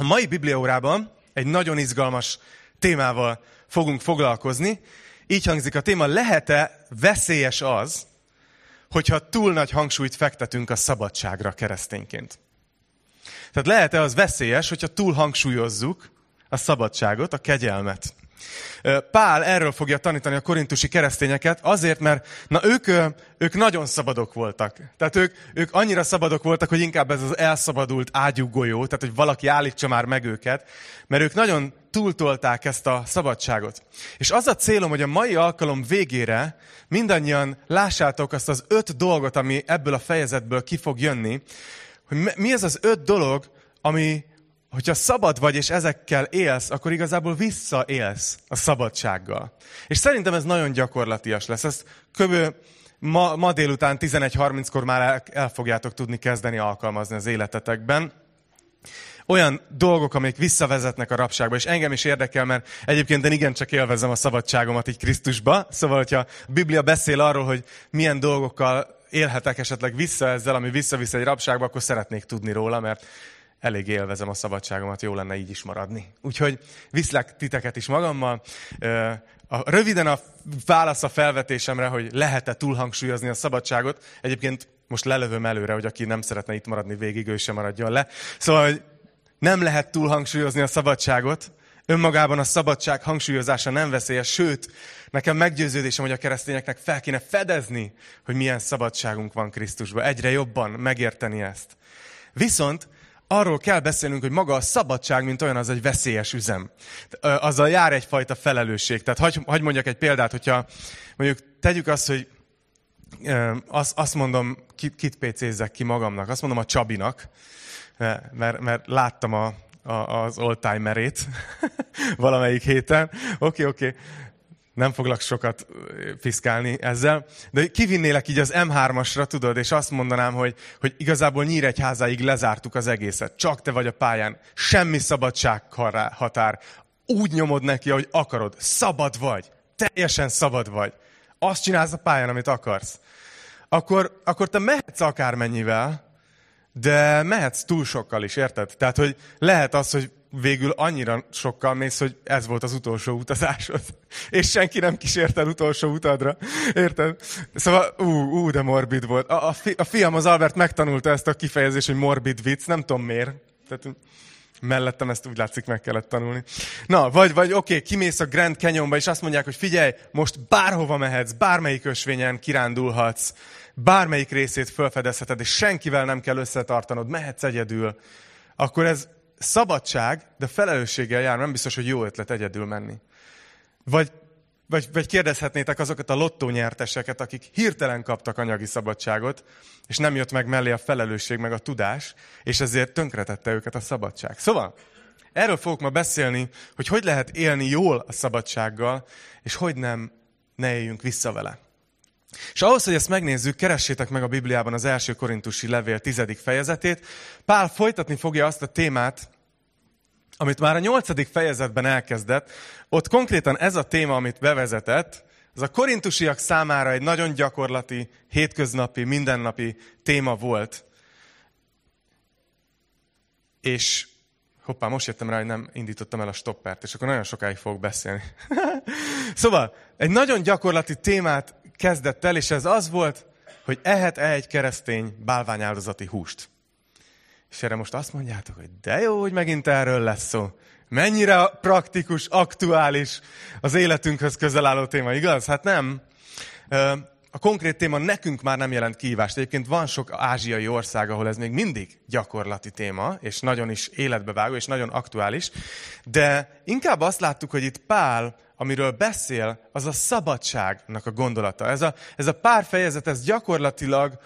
A mai bibliaórában egy nagyon izgalmas témával fogunk foglalkozni. Így hangzik a téma, lehet-e veszélyes az, hogyha túl nagy hangsúlyt fektetünk a szabadságra keresztényként? Tehát lehet-e az veszélyes, hogyha túl hangsúlyozzuk a szabadságot, a kegyelmet? Pál erről fogja tanítani a korintusi keresztényeket, azért, mert na ők, ők nagyon szabadok voltak. Tehát ők, ők annyira szabadok voltak, hogy inkább ez az elszabadult ágyúgolyó, tehát hogy valaki állítsa már meg őket, mert ők nagyon túltolták ezt a szabadságot. És az a célom, hogy a mai alkalom végére mindannyian lássátok azt az öt dolgot, ami ebből a fejezetből ki fog jönni, hogy mi ez az öt dolog, ami, hogyha szabad vagy, és ezekkel élsz, akkor igazából visszaélsz a szabadsággal. És szerintem ez nagyon gyakorlatias lesz. Ezt kb. Ma, ma délután 11.30-kor már el, el fogjátok tudni kezdeni alkalmazni az életetekben. Olyan dolgok, amik visszavezetnek a rabságba, és engem is érdekel, mert egyébként én igencsak élvezem a szabadságomat így Krisztusba. Szóval, hogyha a Biblia beszél arról, hogy milyen dolgokkal élhetek esetleg vissza ezzel, ami visszavisz egy rabságba, akkor szeretnék tudni róla, mert elég élvezem a szabadságomat, jó lenne így is maradni. Úgyhogy viszlek titeket is magammal. A, röviden a válasz a felvetésemre, hogy lehet-e túlhangsúlyozni a szabadságot. Egyébként most lelövöm előre, hogy aki nem szeretne itt maradni végig, ő sem maradjon le. Szóval, hogy nem lehet túlhangsúlyozni a szabadságot. Önmagában a szabadság hangsúlyozása nem veszélyes, sőt, nekem meggyőződésem, hogy a keresztényeknek fel kéne fedezni, hogy milyen szabadságunk van Krisztusban. Egyre jobban megérteni ezt. Viszont arról kell beszélnünk, hogy maga a szabadság, mint olyan, az egy veszélyes üzem. Azzal jár egyfajta felelősség. Tehát hagy, hagy mondjak egy példát, hogyha mondjuk tegyük azt, hogy azt, azt mondom, kit, kit pécézzek ki magamnak, azt mondom a Csabinak, mert, mert láttam a, a, az oldtimerét valamelyik héten. Oké, okay, oké. Okay nem foglak sokat piszkálni ezzel, de kivinnélek így az M3-asra, tudod, és azt mondanám, hogy, hogy igazából Nyíregyházáig lezártuk az egészet. Csak te vagy a pályán. Semmi szabadság határ. Úgy nyomod neki, ahogy akarod. Szabad vagy. Teljesen szabad vagy. Azt csinálsz a pályán, amit akarsz. Akkor, akkor te mehetsz akármennyivel, de mehetsz túl sokkal is, érted? Tehát, hogy lehet az, hogy végül annyira sokkal mész, hogy ez volt az utolsó utazásod. És senki nem kísért el utolsó utadra. Érted? Szóval, ú, ú, de morbid volt. A, a, fi, a fiam, az Albert megtanulta ezt a kifejezést, hogy morbid vicc, nem tudom miért. Tehát, mellettem ezt úgy látszik meg kellett tanulni. Na, vagy, vagy oké, okay, kimész a Grand Canyonba, és azt mondják, hogy figyelj, most bárhova mehetsz, bármelyik ösvényen kirándulhatsz, bármelyik részét felfedezheted, és senkivel nem kell összetartanod, mehetsz egyedül, akkor ez szabadság, de felelősséggel jár, nem biztos, hogy jó ötlet egyedül menni. Vagy, vagy, vagy kérdezhetnétek azokat a lottónyerteseket, akik hirtelen kaptak anyagi szabadságot, és nem jött meg mellé a felelősség, meg a tudás, és ezért tönkretette őket a szabadság. Szóval, erről fogok ma beszélni, hogy hogy lehet élni jól a szabadsággal, és hogy nem ne éljünk vissza vele. És ahhoz, hogy ezt megnézzük, keressétek meg a Bibliában az első korintusi levél tizedik fejezetét. Pál folytatni fogja azt a témát, amit már a nyolcadik fejezetben elkezdett. Ott konkrétan ez a téma, amit bevezetett, ez a korintusiak számára egy nagyon gyakorlati, hétköznapi, mindennapi téma volt. És hoppá, most jöttem rá, hogy nem indítottam el a stoppert, és akkor nagyon sokáig fogok beszélni. szóval, egy nagyon gyakorlati témát kezdett el, és ez az volt, hogy ehet-e egy keresztény bálványáldozati húst. És erre most azt mondjátok, hogy de jó, hogy megint erről lesz szó. Mennyire praktikus, aktuális az életünkhöz közel álló téma, igaz? Hát nem. A konkrét téma nekünk már nem jelent kihívást. Egyébként van sok ázsiai ország, ahol ez még mindig gyakorlati téma, és nagyon is életbevágó, és nagyon aktuális. De inkább azt láttuk, hogy itt Pál amiről beszél, az a szabadságnak a gondolata. Ez a, ez a pár fejezet, ez gyakorlatilag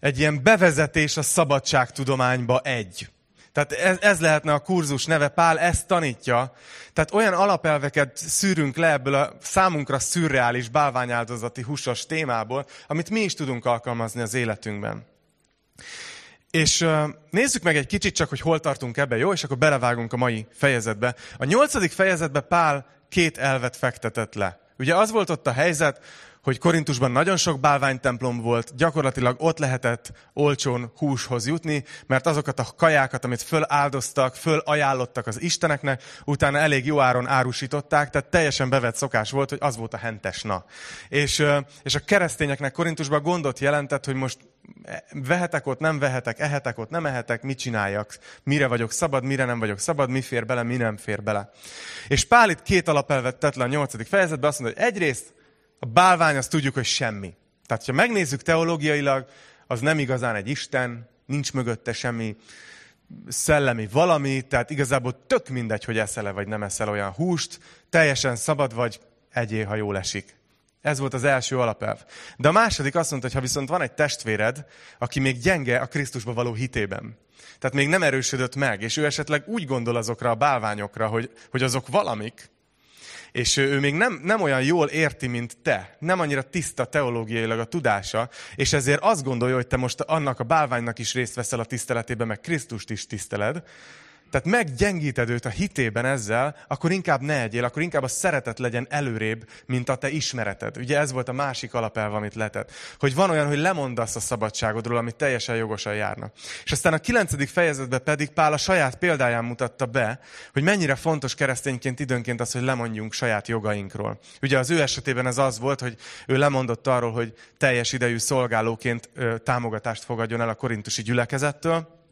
egy ilyen bevezetés a szabadságtudományba egy. Tehát ez, ez lehetne a kurzus neve, Pál ezt tanítja. Tehát olyan alapelveket szűrünk le ebből a számunkra szürreális bálványáldozati húsos témából, amit mi is tudunk alkalmazni az életünkben. És nézzük meg egy kicsit csak, hogy hol tartunk ebbe, jó? És akkor belevágunk a mai fejezetbe. A nyolcadik fejezetbe Pál két elvet fektetett le. Ugye az volt ott a helyzet, hogy Korintusban nagyon sok bálványtemplom volt, gyakorlatilag ott lehetett olcsón húshoz jutni, mert azokat a kajákat, amit föláldoztak, fölajánlottak az isteneknek, utána elég jó áron árusították, tehát teljesen bevett szokás volt, hogy az volt a hentes na. És, és a keresztényeknek Korintusban gondot jelentett, hogy most vehetek ott, nem vehetek, ehetek ott, nem ehetek, mit csináljak, mire vagyok szabad, mire nem vagyok szabad, mi fér bele, mi nem fér bele. És Pál itt két alapelvet tett le a nyolcadik fejezetben, azt mondja, hogy egyrészt a bálvány azt tudjuk, hogy semmi. Tehát, ha megnézzük teológiailag, az nem igazán egy Isten, nincs mögötte semmi szellemi valami, tehát igazából tök mindegy, hogy eszel-e vagy nem eszel olyan húst, teljesen szabad vagy, egyél, ha jól esik. Ez volt az első alapelv. De a második azt mondta, hogy ha viszont van egy testvéred, aki még gyenge a Krisztusba való hitében, tehát még nem erősödött meg, és ő esetleg úgy gondol azokra a bálványokra, hogy, hogy azok valamik, és ő még nem, nem olyan jól érti, mint te. Nem annyira tiszta teológiailag a tudása, és ezért azt gondolja, hogy te most annak a bálványnak is részt veszel a tiszteletében, meg Krisztust is tiszteled, tehát meggyengíted őt a hitében ezzel, akkor inkább ne egyél, akkor inkább a szeretet legyen előrébb, mint a te ismereted. Ugye ez volt a másik alapelv, amit letett. Hogy van olyan, hogy lemondasz a szabadságodról, amit teljesen jogosan járna. És aztán a kilencedik fejezetben pedig Pál a saját példáján mutatta be, hogy mennyire fontos keresztényként időnként az, hogy lemondjunk saját jogainkról. Ugye az ő esetében ez az volt, hogy ő lemondott arról, hogy teljes idejű szolgálóként támogatást fogadjon el a korintusi gyülekezettől,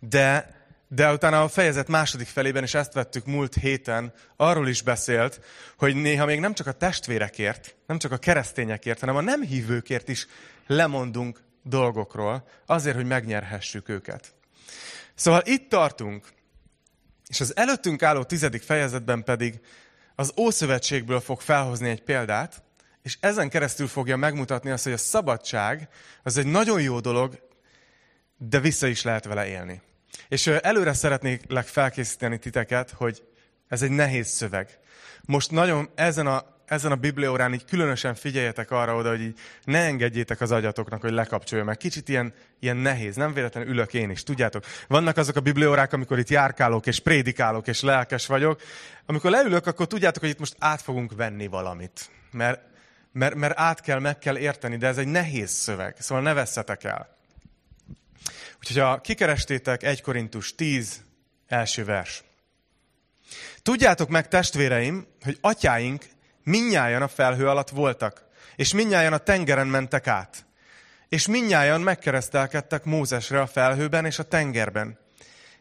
de de utána a fejezet második felében, és ezt vettük múlt héten, arról is beszélt, hogy néha még nem csak a testvérekért, nem csak a keresztényekért, hanem a nem hívőkért is lemondunk dolgokról, azért, hogy megnyerhessük őket. Szóval itt tartunk, és az előttünk álló tizedik fejezetben pedig az Ószövetségből fog felhozni egy példát, és ezen keresztül fogja megmutatni azt, hogy a szabadság az egy nagyon jó dolog, de vissza is lehet vele élni. És előre szeretnék felkészíteni titeket, hogy ez egy nehéz szöveg. Most nagyon ezen a, ezen a bibliórán így különösen figyeljetek arra oda, hogy így ne engedjétek az agyatoknak, hogy lekapcsolja meg. Kicsit ilyen, ilyen nehéz, nem véletlenül ülök én is, tudjátok. Vannak azok a bibliórák, amikor itt járkálok és prédikálok és lelkes vagyok. Amikor leülök, akkor tudjátok, hogy itt most át fogunk venni valamit. Mert, mert, mert át kell, meg kell érteni, de ez egy nehéz szöveg, szóval ne vesszetek el. Úgyhogy ha kikerestétek 1 Korintus 10 első vers. Tudjátok meg, testvéreim, hogy atyáink minnyáján a felhő alatt voltak, és minnyáján a tengeren mentek át, és minnyáján megkeresztelkedtek Mózesre a felhőben és a tengerben.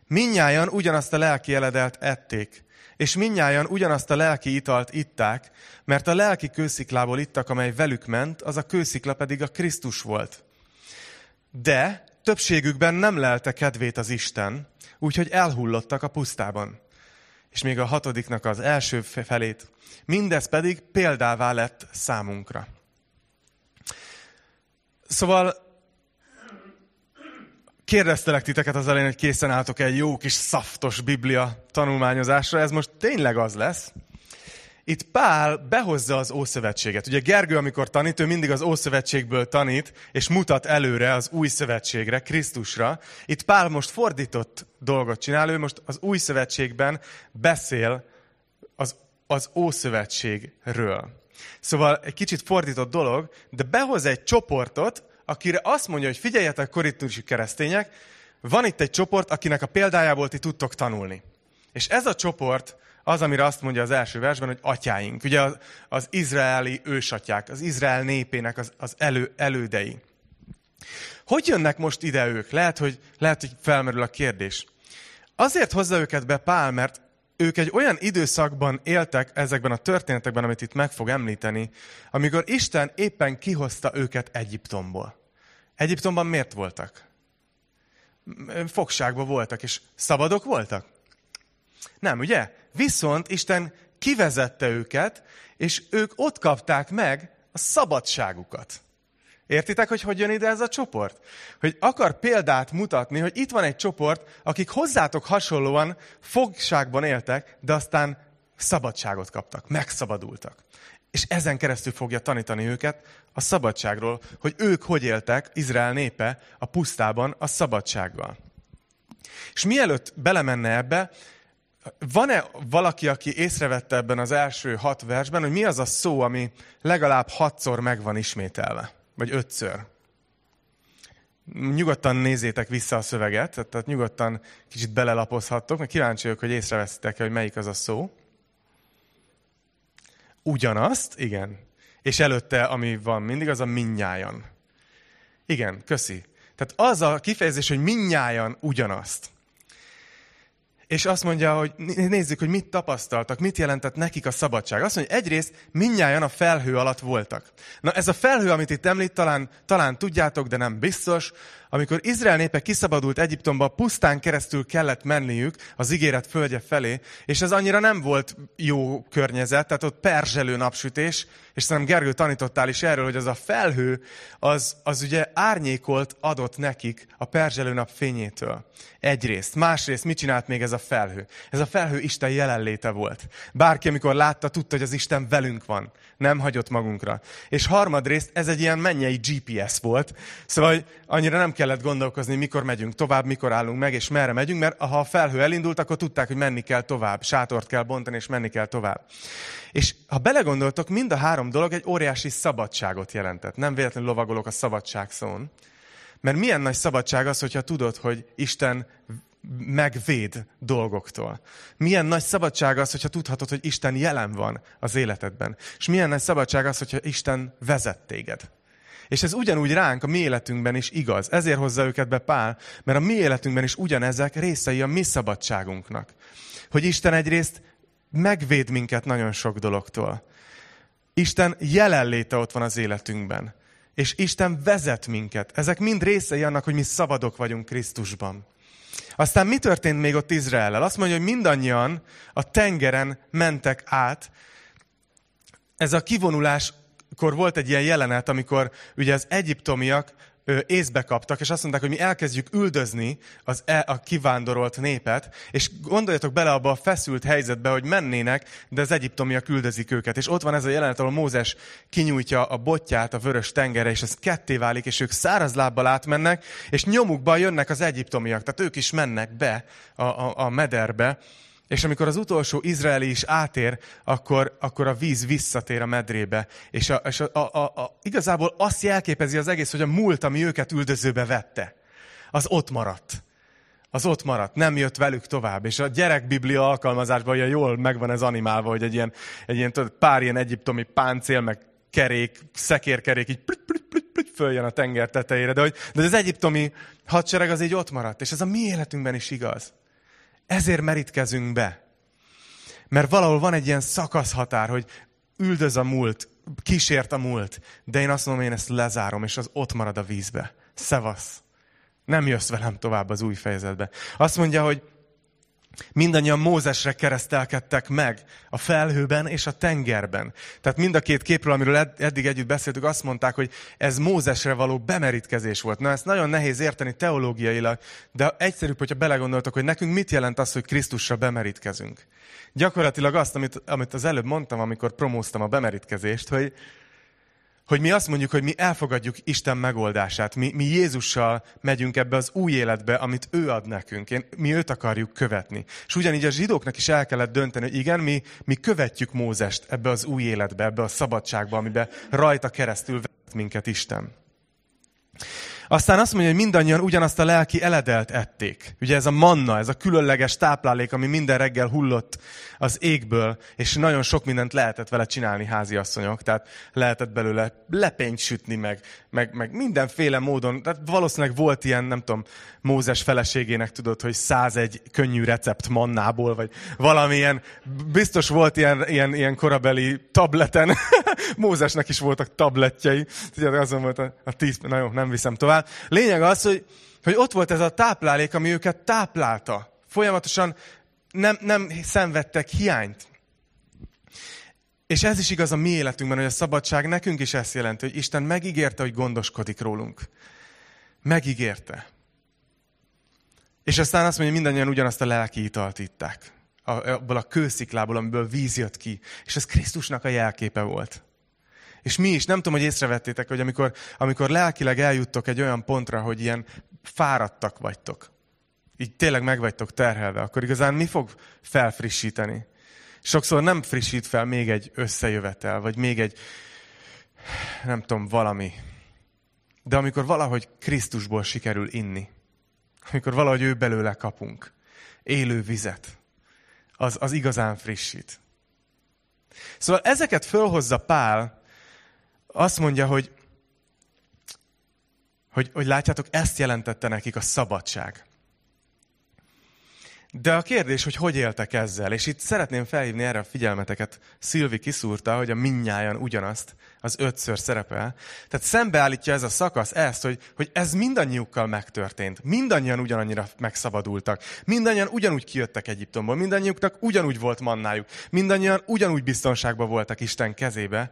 Minnyáján ugyanazt a lelki eledelt ették, és minnyáján ugyanazt a lelki italt itták, mert a lelki kősziklából ittak, amely velük ment, az a kőszikla pedig a Krisztus volt. De többségükben nem lelte kedvét az Isten, úgyhogy elhullottak a pusztában. És még a hatodiknak az első felét. Mindez pedig példává lett számunkra. Szóval kérdeztelek titeket az elején, hogy készen álltok egy jó kis szaftos biblia tanulmányozásra. Ez most tényleg az lesz. Itt Pál behozza az Ószövetséget. Ugye Gergő, amikor tanít, ő mindig az Ószövetségből tanít, és mutat előre az Új Szövetségre, Krisztusra. Itt Pál most fordított dolgot csinál, ő most az Új Szövetségben beszél az, az Ószövetségről. Szóval egy kicsit fordított dolog, de behoz egy csoportot, akire azt mondja, hogy figyeljetek, korintusi keresztények, van itt egy csoport, akinek a példájából ti tudtok tanulni. És ez a csoport az, amire azt mondja az első versben, hogy atyáink. Ugye az, az izraeli ősatyák, az Izrael népének az, az elő, elődei. Hogy jönnek most ide ők? Lehet hogy, lehet, hogy felmerül a kérdés. Azért hozza őket be Pál, mert ők egy olyan időszakban éltek ezekben a történetekben, amit itt meg fog említeni, amikor Isten éppen kihozta őket Egyiptomból. Egyiptomban miért voltak? Fogságban voltak, és szabadok voltak? Nem, ugye? Viszont Isten kivezette őket, és ők ott kapták meg a szabadságukat. Értitek, hogy hogy jön ide ez a csoport? Hogy akar példát mutatni, hogy itt van egy csoport, akik hozzátok hasonlóan fogságban éltek, de aztán szabadságot kaptak, megszabadultak. És ezen keresztül fogja tanítani őket a szabadságról, hogy ők hogy éltek, Izrael népe, a pusztában a szabadsággal. És mielőtt belemenne ebbe, van-e valaki, aki észrevette ebben az első hat versben, hogy mi az a szó, ami legalább hatszor meg van ismételve? Vagy ötször? Nyugodtan nézzétek vissza a szöveget, tehát nyugodtan kicsit belelapozhattok, mert kíváncsi vagyok, hogy észrevesztek hogy melyik az a szó. Ugyanazt, igen. És előtte, ami van mindig, az a minnyájan. Igen, köszi. Tehát az a kifejezés, hogy minnyájan ugyanazt. És azt mondja, hogy nézzük, hogy mit tapasztaltak, mit jelentett nekik a szabadság. Azt mondja, hogy egyrészt minnyáján a felhő alatt voltak. Na ez a felhő, amit itt említ, talán, talán tudjátok, de nem biztos, amikor Izrael népe kiszabadult Egyiptomba, pusztán keresztül kellett menniük az ígéret földje felé, és ez annyira nem volt jó környezet, tehát ott perzselő napsütés, és szerintem Gergő tanítottál is erről, hogy az a felhő, az, az ugye árnyékolt adott nekik a perzselő nap fényétől. Egyrészt. Másrészt mit csinált még ez a felhő? Ez a felhő Isten jelenléte volt. Bárki, amikor látta, tudta, hogy az Isten velünk van. Nem hagyott magunkra. És harmadrészt ez egy ilyen mennyei GPS volt. Szóval annyira nem kellett gondolkozni, mikor megyünk tovább, mikor állunk meg, és merre megyünk, mert ha a felhő elindult, akkor tudták, hogy menni kell tovább. Sátort kell bontani, és menni kell tovább. És ha belegondoltok, mind a három dolog egy óriási szabadságot jelentett. Nem véletlenül lovagolok a szabadság szón. Mert milyen nagy szabadság az, hogyha tudod, hogy Isten megvéd dolgoktól. Milyen nagy szabadság az, hogyha tudhatod, hogy Isten jelen van az életedben. És milyen nagy szabadság az, hogyha Isten vezet téged. És ez ugyanúgy ránk a mi életünkben is igaz. Ezért hozza őket be Pál, mert a mi életünkben is ugyanezek részei a mi szabadságunknak. Hogy Isten egyrészt megvéd minket nagyon sok dologtól. Isten jelenléte ott van az életünkben. És Isten vezet minket. Ezek mind részei annak, hogy mi szabadok vagyunk Krisztusban. Aztán mi történt még ott Izraellel? Azt mondja, hogy mindannyian a tengeren mentek át. Ez a kivonuláskor volt egy ilyen jelenet, amikor ugye az egyiptomiak észbe kaptak, és azt mondták, hogy mi elkezdjük üldözni az e, a kivándorolt népet, és gondoljatok bele abba a feszült helyzetbe, hogy mennének, de az egyiptomiak üldözik őket. És ott van ez a jelenet, ahol Mózes kinyújtja a botját a vörös tengerre, és ez ketté válik, és ők száraz lábbal átmennek, és nyomukban jönnek az egyiptomiak. Tehát ők is mennek be a, a, a mederbe, és amikor az utolsó izraeli is átér, akkor, akkor a víz visszatér a medrébe. És, a, és a, a, a, igazából azt jelképezi az egész, hogy a múlt, ami őket üldözőbe vette, az ott maradt. Az ott maradt, nem jött velük tovább. És a gyerekbiblia alkalmazásban olyan jól megvan ez animálva, hogy egy ilyen, egy ilyen tudod, pár ilyen egyiptomi páncél, meg kerék, szekérkerék így plüt, plüt, plüt, plüt, följön a tenger tetejére. De, hogy, de az egyiptomi hadsereg az így ott maradt. És ez a mi életünkben is igaz. Ezért merítkezünk be. Mert valahol van egy ilyen szakaszhatár, hogy üldöz a múlt, kísért a múlt, de én azt mondom, én ezt lezárom, és az ott marad a vízbe. Szevasz. Nem jössz velem tovább az új fejezetbe. Azt mondja, hogy Mindannyian Mózesre keresztelkedtek meg a felhőben és a tengerben. Tehát mind a két képről, amiről eddig együtt beszéltük, azt mondták, hogy ez Mózesre való bemerítkezés volt. Na, ezt nagyon nehéz érteni teológiailag, de egyszerűbb, hogyha belegondoltok, hogy nekünk mit jelent az, hogy Krisztusra bemerítkezünk. Gyakorlatilag azt, amit, amit az előbb mondtam, amikor promóztam a bemerítkezést, hogy, hogy mi azt mondjuk, hogy mi elfogadjuk Isten megoldását. Mi, mi Jézussal megyünk ebbe az új életbe, amit ő ad nekünk. Én, mi őt akarjuk követni. És ugyanígy a zsidóknak is el kellett dönteni, hogy igen, mi, mi követjük Mózest ebbe az új életbe, ebbe a szabadságba, amiben rajta keresztül vezet minket Isten. Aztán azt mondja, hogy mindannyian ugyanazt a lelki eledelt ették. Ugye ez a manna, ez a különleges táplálék, ami minden reggel hullott az égből, és nagyon sok mindent lehetett vele csinálni háziasszonyok. Tehát lehetett belőle lepényt sütni, meg, meg, meg mindenféle módon. Tehát valószínűleg volt ilyen, nem tudom, Mózes feleségének tudod, hogy 101 könnyű recept mannából, vagy valamilyen, biztos volt ilyen, ilyen, ilyen korabeli tableten. Mózesnek is voltak tabletjei. Tudjátok, azon volt a, a tíz, na jó, nem viszem tovább. Lényeg az, hogy, hogy ott volt ez a táplálék, ami őket táplálta. Folyamatosan nem, nem szenvedtek hiányt. És ez is igaz a mi életünkben, hogy a szabadság nekünk is ezt jelenti, hogy Isten megígérte, hogy gondoskodik rólunk. Megígérte. És aztán azt mondja, hogy mindannyian ugyanazt a lelki italt itták. Abból a kősziklából, amiből víz jött ki. És ez Krisztusnak a jelképe volt. És mi is, nem tudom, hogy észrevettétek, hogy amikor, amikor lelkileg eljuttok egy olyan pontra, hogy ilyen fáradtak vagytok, így tényleg meg vagytok terhelve, akkor igazán mi fog felfrissíteni? Sokszor nem frissít fel még egy összejövetel, vagy még egy, nem tudom, valami. De amikor valahogy Krisztusból sikerül inni, amikor valahogy ő belőle kapunk, élő vizet, az, az igazán frissít. Szóval ezeket fölhozza Pál, azt mondja, hogy, hogy, hogy látjátok, ezt jelentette nekik a szabadság. De a kérdés, hogy hogy éltek ezzel, és itt szeretném felhívni erre a figyelmeteket. Szilvi kiszúrta, hogy a minnyájan ugyanazt, az ötször szerepel. Tehát szembeállítja ez a szakasz ezt, hogy, hogy ez mindannyiukkal megtörtént. Mindannyian ugyanannyira megszabadultak. Mindannyian ugyanúgy kijöttek Egyiptomból. Mindannyiuknak ugyanúgy volt mannájuk. Mindannyian ugyanúgy biztonságban voltak Isten kezébe.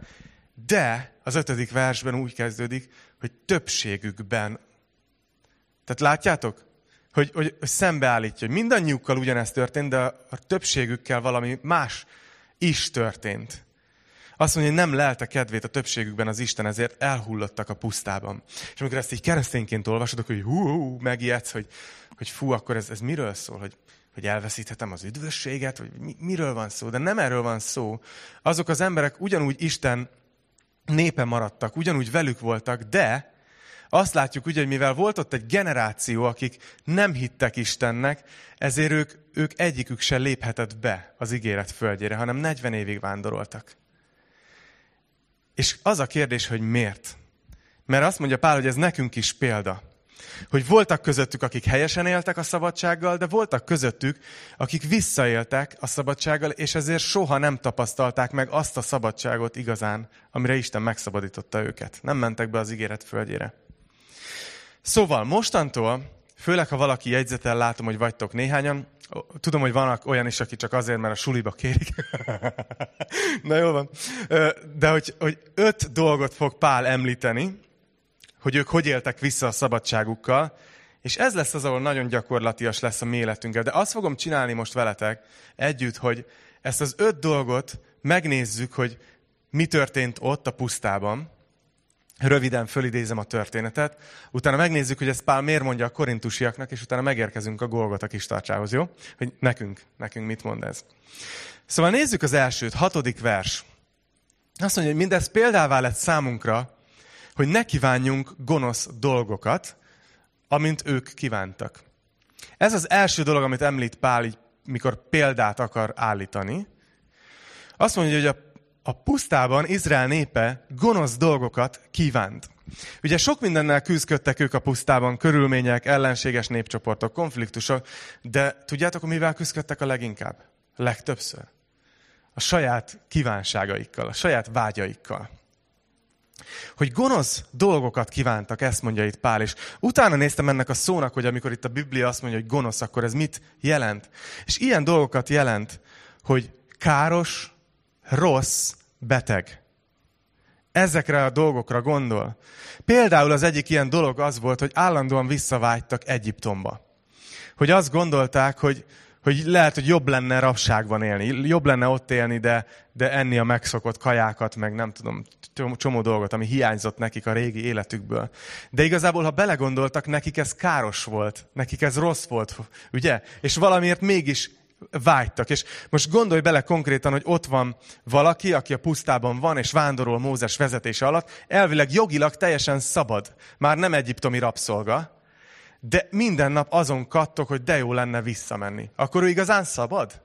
De az ötödik versben úgy kezdődik, hogy többségükben. Tehát látjátok? hogy, hogy szembeállítja, hogy mindannyiukkal ugyanezt történt, de a többségükkel valami más is történt. Azt mondja, hogy nem lelte kedvét a többségükben az Isten, ezért elhullottak a pusztában. És amikor ezt így keresztényként olvasod, hogy hú, hú megijedsz, hogy, hogy fú, akkor ez, ez miről szól, hogy, hogy elveszíthetem az üdvösséget, vagy mi, miről van szó. De nem erről van szó. Azok az emberek ugyanúgy Isten népe maradtak, ugyanúgy velük voltak, de azt látjuk ugye, hogy mivel volt ott egy generáció, akik nem hittek Istennek, ezért ők, ők egyikük se léphetett be az ígéret földjére, hanem 40 évig vándoroltak. És az a kérdés, hogy miért? Mert azt mondja Pál, hogy ez nekünk is példa. Hogy voltak közöttük, akik helyesen éltek a szabadsággal, de voltak közöttük, akik visszaéltek a szabadsággal, és ezért soha nem tapasztalták meg azt a szabadságot igazán, amire Isten megszabadította őket. Nem mentek be az ígéret földjére. Szóval mostantól, főleg ha valaki jegyzetel, látom, hogy vagytok néhányan, tudom, hogy vannak olyan is, aki csak azért, mert a suliba kérik. Na jó van. De hogy, hogy öt dolgot fog Pál említeni, hogy ők hogy éltek vissza a szabadságukkal, és ez lesz az, ahol nagyon gyakorlatias lesz a mi életünkkel. De azt fogom csinálni most veletek együtt, hogy ezt az öt dolgot megnézzük, hogy mi történt ott a pusztában, Röviden fölidézem a történetet, utána megnézzük, hogy ezt Pál miért mondja a korintusiaknak, és utána megérkezünk a Golgota kis tartsához, jó? Hogy nekünk, nekünk mit mond ez. Szóval nézzük az elsőt, hatodik vers. Azt mondja, hogy mindez példává lett számunkra, hogy ne kívánjunk gonosz dolgokat, amint ők kívántak. Ez az első dolog, amit említ Pál, mikor példát akar állítani. Azt mondja, hogy a a pusztában Izrael népe gonosz dolgokat kívánt. Ugye sok mindennel küzdködtek ők a pusztában, körülmények, ellenséges népcsoportok, konfliktusok, de tudjátok, mivel küzdködtek a leginkább? Legtöbbször. A saját kívánságaikkal, a saját vágyaikkal. Hogy gonosz dolgokat kívántak, ezt mondja itt Pál, és utána néztem ennek a szónak, hogy amikor itt a Biblia azt mondja, hogy gonosz, akkor ez mit jelent. És ilyen dolgokat jelent, hogy káros, rossz, beteg. Ezekre a dolgokra gondol. Például az egyik ilyen dolog az volt, hogy állandóan visszavágytak Egyiptomba. Hogy azt gondolták, hogy, hogy lehet, hogy jobb lenne rabságban élni, jobb lenne ott élni, de, de enni a megszokott kajákat, meg nem tudom, csomó dolgot, ami hiányzott nekik a régi életükből. De igazából, ha belegondoltak, nekik ez káros volt, nekik ez rossz volt, ugye? És valamiért mégis vágytak. És most gondolj bele konkrétan, hogy ott van valaki, aki a pusztában van, és vándorol Mózes vezetése alatt, elvileg jogilag teljesen szabad, már nem egyiptomi rabszolga, de minden nap azon kattok, hogy de jó lenne visszamenni. Akkor ő igazán szabad?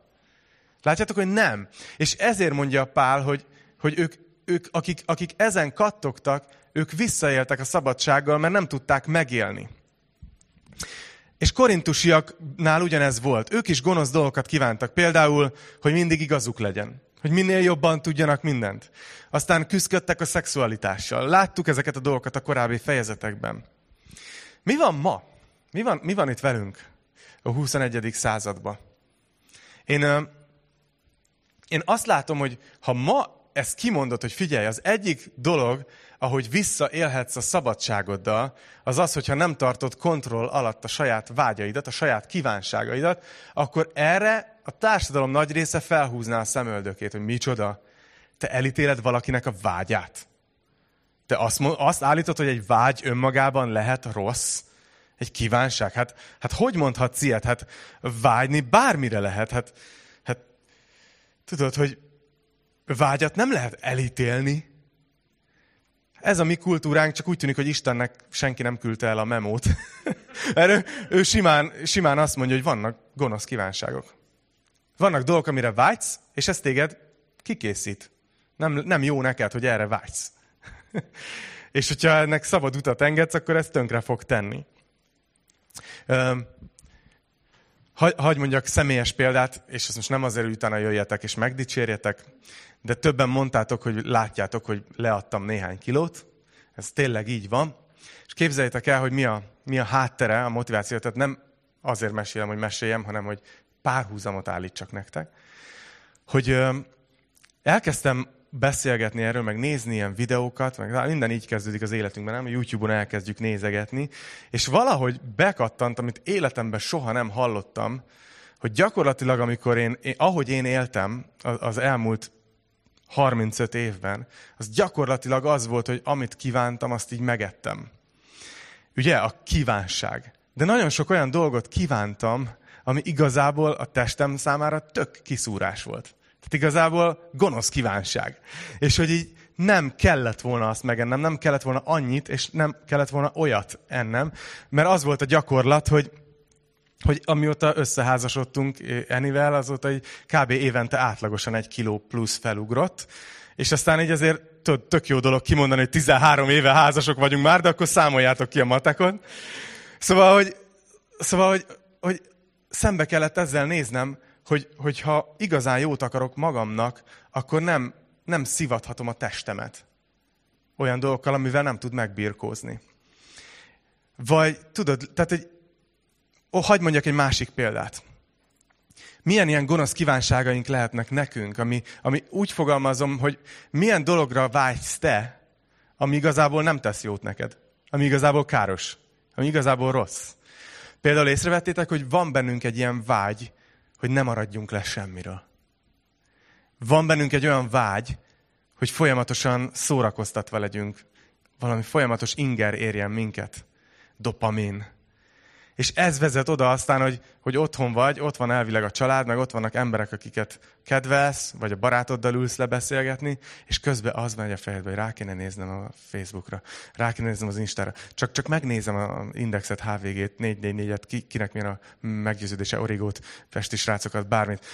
Látjátok, hogy nem. És ezért mondja Pál, hogy, hogy ők, ők akik, akik ezen kattogtak, ők visszaéltek a szabadsággal, mert nem tudták megélni. És korintusiaknál ugyanez volt. Ők is gonosz dolgokat kívántak. Például, hogy mindig igazuk legyen. Hogy minél jobban tudjanak mindent. Aztán küzdöttek a szexualitással. Láttuk ezeket a dolgokat a korábbi fejezetekben. Mi van ma? Mi van, mi van itt velünk a 21. században? Én, én azt látom, hogy ha ma ezt kimondod, hogy figyelj, az egyik dolog, ahogy visszaélhetsz a szabadságoddal, az az, hogyha nem tartod kontroll alatt a saját vágyaidat, a saját kívánságaidat, akkor erre a társadalom nagy része felhúzná a szemöldökét, hogy micsoda, te elítéled valakinek a vágyát. Te azt, azt állítod, hogy egy vágy önmagában lehet rossz, Egy kívánság? Hát, hát hogy mondhatsz ilyet? Hát vágyni bármire lehet. Hát, hát tudod, hogy vágyat nem lehet elítélni. Ez a mi kultúránk, csak úgy tűnik, hogy Istennek senki nem küldte el a memót. Mert ő, ő simán, simán azt mondja, hogy vannak gonosz kívánságok. Vannak dolgok, amire vágysz, és ez téged kikészít. Nem, nem jó neked, hogy erre vágysz. és hogyha ennek szabad utat engedsz, akkor ezt tönkre fog tenni. Hagy mondjak személyes példát, és ezt most nem azért, hogy utána jöjjetek és megdicsérjetek, de többen mondtátok, hogy látjátok, hogy leadtam néhány kilót. Ez tényleg így van. És képzeljétek el, hogy mi a, mi a háttere, a motiváció. Tehát nem azért mesélem, hogy meséljem, hanem hogy párhuzamot állítsak nektek. Hogy elkezdtem beszélgetni erről, meg nézni ilyen videókat, meg minden így kezdődik az életünkben, nem? YouTube-on elkezdjük nézegetni, és valahogy bekattant, amit életemben soha nem hallottam, hogy gyakorlatilag, amikor én, én ahogy én éltem az elmúlt 35 évben, az gyakorlatilag az volt, hogy amit kívántam, azt így megettem. Ugye, a kívánság. De nagyon sok olyan dolgot kívántam, ami igazából a testem számára tök kiszúrás volt. Tehát igazából gonosz kívánság. És hogy így nem kellett volna azt megennem, nem kellett volna annyit, és nem kellett volna olyat ennem, mert az volt a gyakorlat, hogy hogy amióta összeházasodtunk Enivel, azóta így kb. évente átlagosan egy kiló plusz felugrott, és aztán így azért tök jó dolog kimondani, hogy 13 éve házasok vagyunk már, de akkor számoljátok ki a matekon. Szóval, hogy, szóval, hogy, hogy szembe kellett ezzel néznem, hogy, hogyha igazán jót akarok magamnak, akkor nem, nem szivathatom a testemet olyan dolgokkal, amivel nem tud megbirkózni. Vagy tudod, tehát egy, ó, hagyd mondjak egy másik példát. Milyen ilyen gonosz kívánságaink lehetnek nekünk, ami, ami úgy fogalmazom, hogy milyen dologra vágysz te, ami igazából nem tesz jót neked, ami igazából káros, ami igazából rossz. Például észrevettétek, hogy van bennünk egy ilyen vágy, hogy ne maradjunk le semmiről. Van bennünk egy olyan vágy, hogy folyamatosan szórakoztatva legyünk. Valami folyamatos inger érjen minket. Dopamin. És ez vezet oda aztán, hogy, hogy otthon vagy, ott van elvileg a család, meg ott vannak emberek, akiket kedvelsz, vagy a barátoddal ülsz lebeszélgetni, és közben az megy a fejedbe, hogy rá kéne néznem a Facebookra, rá kéne néznem az Instára. Csak, csak megnézem a indexet, HVG-t, 444-et, ki, kinek milyen a meggyőződése, origót, festi srácokat, bármit.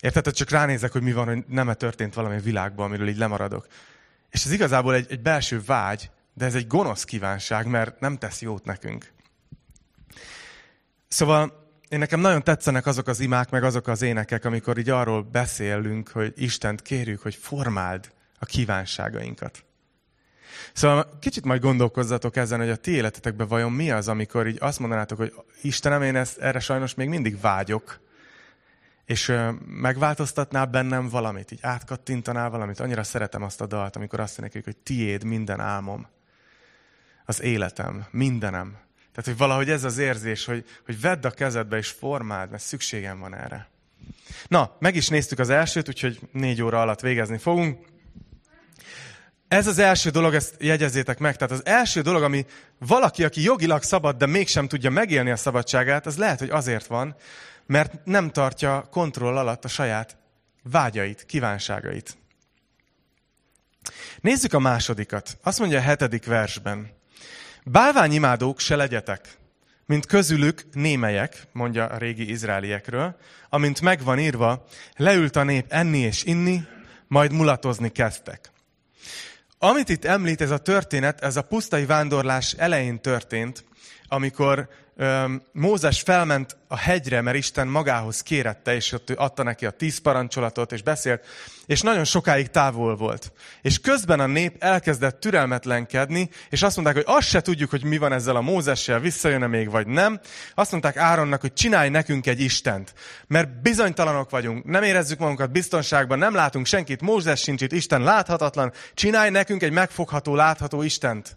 Érted? Csak ránézek, hogy mi van, hogy nem -e történt valami a világban, amiről így lemaradok. És ez igazából egy, egy belső vágy, de ez egy gonosz kívánság, mert nem tesz jót nekünk. Szóval én nekem nagyon tetszenek azok az imák, meg azok az énekek, amikor így arról beszélünk, hogy Istent kérjük, hogy formáld a kívánságainkat. Szóval kicsit majd gondolkozzatok ezen, hogy a ti életetekben vajon mi az, amikor így azt mondanátok, hogy Istenem, én ezt, erre sajnos még mindig vágyok, és megváltoztatnál bennem valamit, így átkattintanál valamit. Annyira szeretem azt a dalt, amikor azt mondják, hogy tiéd minden álmom, az életem, mindenem, tehát, hogy valahogy ez az érzés, hogy, hogy vedd a kezedbe és formáld, mert szükségem van erre. Na, meg is néztük az elsőt, úgyhogy négy óra alatt végezni fogunk. Ez az első dolog, ezt jegyezzétek meg. Tehát az első dolog, ami valaki, aki jogilag szabad, de mégsem tudja megélni a szabadságát, az lehet, hogy azért van, mert nem tartja kontroll alatt a saját vágyait, kívánságait. Nézzük a másodikat. Azt mondja a hetedik versben. Bálványimádók se legyetek, mint közülük némelyek, mondja a régi izraeliekről, amint megvan írva, leült a nép enni és inni, majd mulatozni kezdtek. Amit itt említ ez a történet, ez a pusztai vándorlás elején történt, amikor Mózes felment a hegyre, mert Isten magához kérette, és ott ő adta neki a tíz parancsolatot, és beszélt, és nagyon sokáig távol volt. És közben a nép elkezdett türelmetlenkedni, és azt mondták, hogy azt se tudjuk, hogy mi van ezzel a Mózessel, visszajön-e még, vagy nem. Azt mondták Áronnak, hogy csinálj nekünk egy Istent, mert bizonytalanok vagyunk, nem érezzük magunkat biztonságban, nem látunk senkit, Mózes sincs itt, Isten láthatatlan, csinálj nekünk egy megfogható, látható Istent.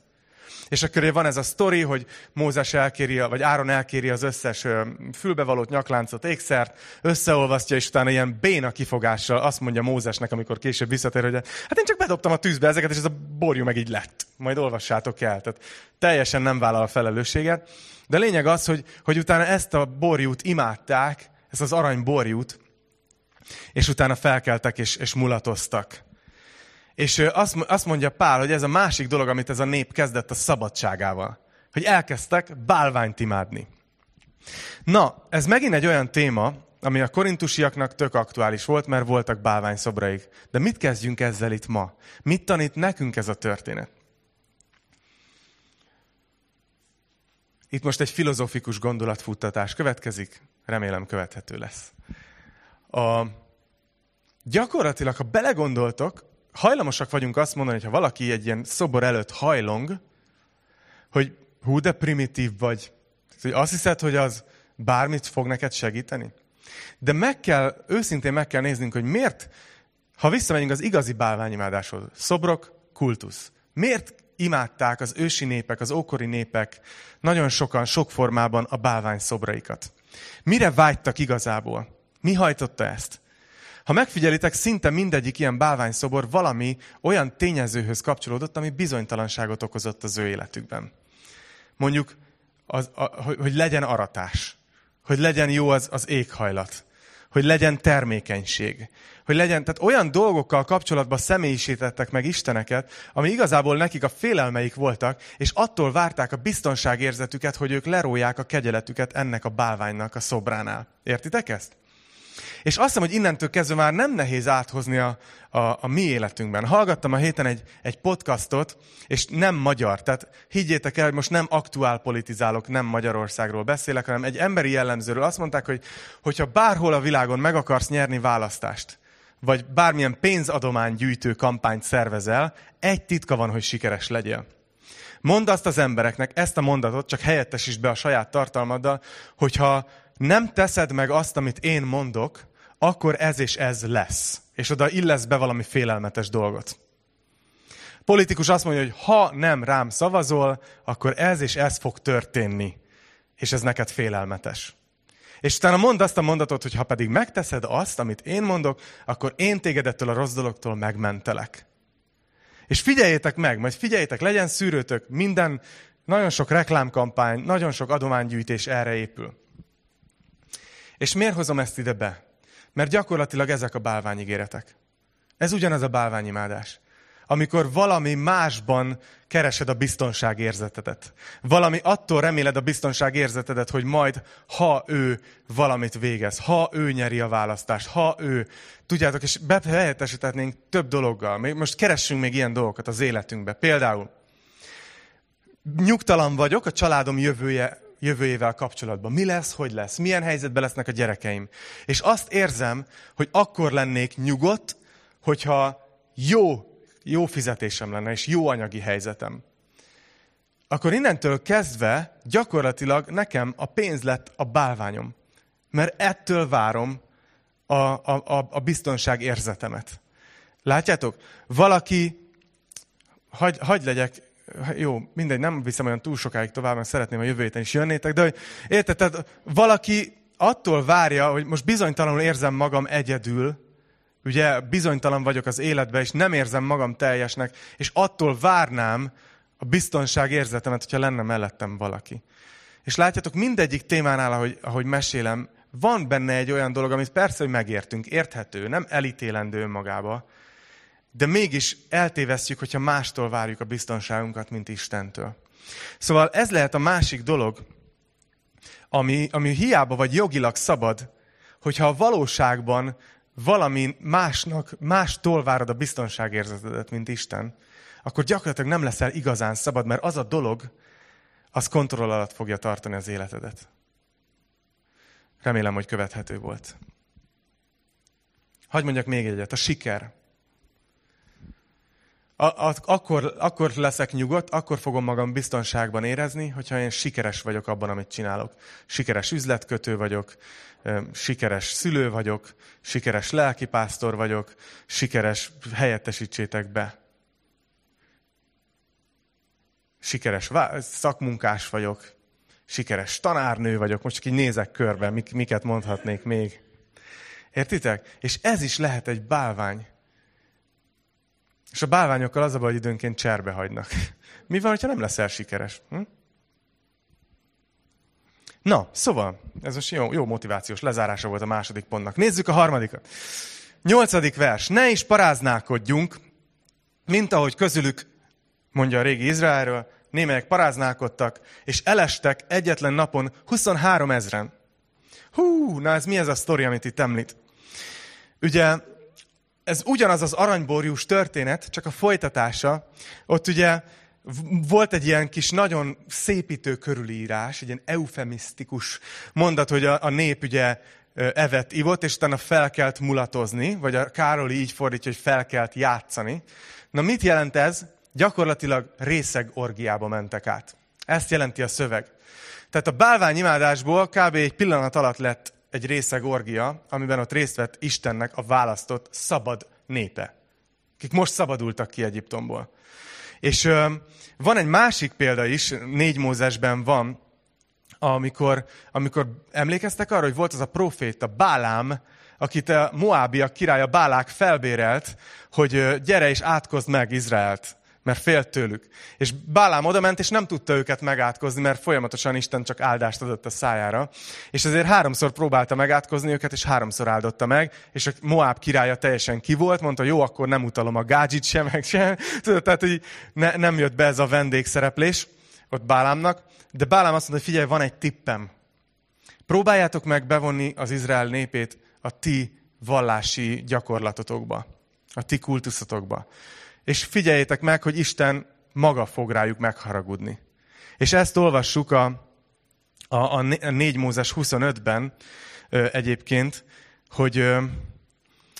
És akkor van ez a sztori, hogy Mózes elkéri, vagy Áron elkéri az összes fülbevalót, nyakláncot, ékszert, összeolvasztja, és utána ilyen béna kifogással azt mondja Mózesnek, amikor később visszatér, hogy hát én csak bedobtam a tűzbe ezeket, és ez a borjú meg így lett. Majd olvassátok el. Tehát teljesen nem vállal a felelősséget. De lényeg az, hogy, hogy utána ezt a borjút imádták, ezt az arany borjút, és utána felkeltek és, és mulatoztak. És azt, azt mondja Pál, hogy ez a másik dolog, amit ez a nép kezdett a szabadságával. Hogy elkezdtek bálványt imádni. Na, ez megint egy olyan téma, ami a korintusiaknak tök aktuális volt, mert voltak bálványszobraik. De mit kezdjünk ezzel itt ma? Mit tanít nekünk ez a történet? Itt most egy filozófikus gondolatfuttatás következik, remélem követhető lesz. A, gyakorlatilag, ha belegondoltok, hajlamosak vagyunk azt mondani, hogy ha valaki egy ilyen szobor előtt hajlong, hogy hú, de primitív vagy. Azt hiszed, hogy az bármit fog neked segíteni? De meg kell, őszintén meg kell néznünk, hogy miért, ha visszamegyünk az igazi bálványimádáshoz, szobrok, kultusz. Miért imádták az ősi népek, az ókori népek nagyon sokan, sok formában a bálvány szobraikat? Mire vágytak igazából? Mi hajtotta ezt? Ha megfigyelitek, szinte mindegyik ilyen bálványszobor valami olyan tényezőhöz kapcsolódott, ami bizonytalanságot okozott az ő életükben. Mondjuk, az, a, hogy legyen aratás, hogy legyen jó az, az éghajlat, hogy legyen termékenység, hogy legyen, tehát olyan dolgokkal kapcsolatban személyisítettek meg Isteneket, ami igazából nekik a félelmeik voltak, és attól várták a biztonságérzetüket, hogy ők leróják a kegyeletüket ennek a bálványnak a szobránál. Értitek ezt? És azt hiszem, hogy innentől kezdve már nem nehéz áthozni a, a, a mi életünkben. Hallgattam a héten egy, egy podcastot, és nem magyar. Tehát higgyétek el, hogy most nem aktuál politizálok, nem Magyarországról beszélek, hanem egy emberi jellemzőről. Azt mondták, hogy hogyha bárhol a világon meg akarsz nyerni választást, vagy bármilyen pénzadománygyűjtő kampányt szervezel, egy titka van, hogy sikeres legyél. Mondd azt az embereknek, ezt a mondatot, csak helyettesítsd be a saját tartalmaddal, hogyha nem teszed meg azt, amit én mondok, akkor ez és ez lesz. És oda illesz be valami félelmetes dolgot. Politikus azt mondja, hogy ha nem rám szavazol, akkor ez és ez fog történni. És ez neked félelmetes. És utána mondd azt a mondatot, hogy ha pedig megteszed azt, amit én mondok, akkor én téged ettől a rossz dologtól megmentelek. És figyeljétek meg, majd figyeljétek, legyen szűrőtök, minden, nagyon sok reklámkampány, nagyon sok adománygyűjtés erre épül. És miért hozom ezt ide be? Mert gyakorlatilag ezek a bálványigéretek. Ez ugyanaz a bálványimádás. Amikor valami másban keresed a biztonságérzetedet. Valami attól reméled a biztonságérzetedet, hogy majd, ha ő valamit végez, ha ő nyeri a választást, ha ő, tudjátok, és behelyettesítetnénk több dologgal. Most keressünk még ilyen dolgokat az életünkbe. Például, nyugtalan vagyok a családom jövője jövőjével kapcsolatban. Mi lesz, hogy lesz, milyen helyzetben lesznek a gyerekeim. És azt érzem, hogy akkor lennék nyugodt, hogyha jó, jó fizetésem lenne, és jó anyagi helyzetem. Akkor innentől kezdve gyakorlatilag nekem a pénz lett a bálványom. Mert ettől várom a, a, a, a biztonság érzetemet. Látjátok? Valaki, hagy, hagy legyek jó, mindegy, nem viszem olyan túl sokáig tovább, mert szeretném, a jövő héten is jönnétek, de hogy érted, tehát valaki attól várja, hogy most bizonytalanul érzem magam egyedül, ugye bizonytalan vagyok az életben, és nem érzem magam teljesnek, és attól várnám a biztonság érzetemet, hogyha lenne mellettem valaki. És látjátok, mindegyik témánál, ahogy, ahogy mesélem, van benne egy olyan dolog, amit persze, hogy megértünk, érthető, nem elítélendő önmagába, de mégis eltévesztjük, hogyha mástól várjuk a biztonságunkat, mint Istentől. Szóval ez lehet a másik dolog, ami, ami hiába vagy jogilag szabad, hogyha a valóságban valami másnak, mástól várod a biztonságérzetedet, mint Isten, akkor gyakorlatilag nem leszel igazán szabad, mert az a dolog, az kontroll alatt fogja tartani az életedet. Remélem, hogy követhető volt. Hagy mondjak még egyet. A siker akkor, akkor leszek nyugodt, akkor fogom magam biztonságban érezni, hogyha én sikeres vagyok abban, amit csinálok. Sikeres üzletkötő vagyok, sikeres szülő vagyok, sikeres lelkipásztor vagyok, sikeres helyettesítsétek be. sikeres szakmunkás vagyok, sikeres tanárnő vagyok, most csak így nézek körbe, mik, miket mondhatnék még. Értitek? És ez is lehet egy bálvány. És a bálványokkal az a baj, hogy időnként cserbe hagynak. Mi van, ha nem leszel sikeres? Hm? Na, szóval, ez most jó, jó motivációs lezárása volt a második pontnak. Nézzük a harmadikat. Nyolcadik vers. Ne is paráználkodjunk, mint ahogy közülük, mondja a régi Izraelről, némelyek paráználkodtak, és elestek egyetlen napon 23 ezren. Hú, na ez mi ez a sztori, amit itt említ? Ugye, ez ugyanaz az aranyborjús történet, csak a folytatása. Ott ugye volt egy ilyen kis nagyon szépítő körülírás, egy ilyen eufemisztikus mondat, hogy a, a nép ugye evet ivott, és utána felkelt mulatozni, vagy a Károli így fordítja, hogy felkelt játszani. Na mit jelent ez? Gyakorlatilag részeg orgiába mentek át. Ezt jelenti a szöveg. Tehát a bálványimádásból kb. egy pillanat alatt lett egy részeg orgia, amiben ott részt vett Istennek a választott szabad népe, akik most szabadultak ki Egyiptomból. És ö, van egy másik példa is, négy Mózesben van, amikor, amikor emlékeztek arra, hogy volt az a proféta, Bálám, akit a Moábiak királya Bálák felbérelt, hogy gyere és átkozd meg Izraelt mert félt tőlük. És Bálám oda ment, és nem tudta őket megátkozni, mert folyamatosan Isten csak áldást adott a szájára. És ezért háromszor próbálta megátkozni őket, és háromszor áldotta meg, és a Moab királya teljesen ki volt, mondta, jó, akkor nem utalom a gádzsit sem, meg sem. Tudod, tehát, hogy ne, nem jött be ez a vendégszereplés ott Bálámnak. De Bálám azt mondta, hogy figyelj, van egy tippem. Próbáljátok meg bevonni az Izrael népét a ti vallási gyakorlatotokba, a ti kultuszotokba és figyeljétek meg, hogy Isten maga fog rájuk megharagudni. És ezt olvassuk a, a, a 4 Mózes 25-ben ö, egyébként, hogy, ö,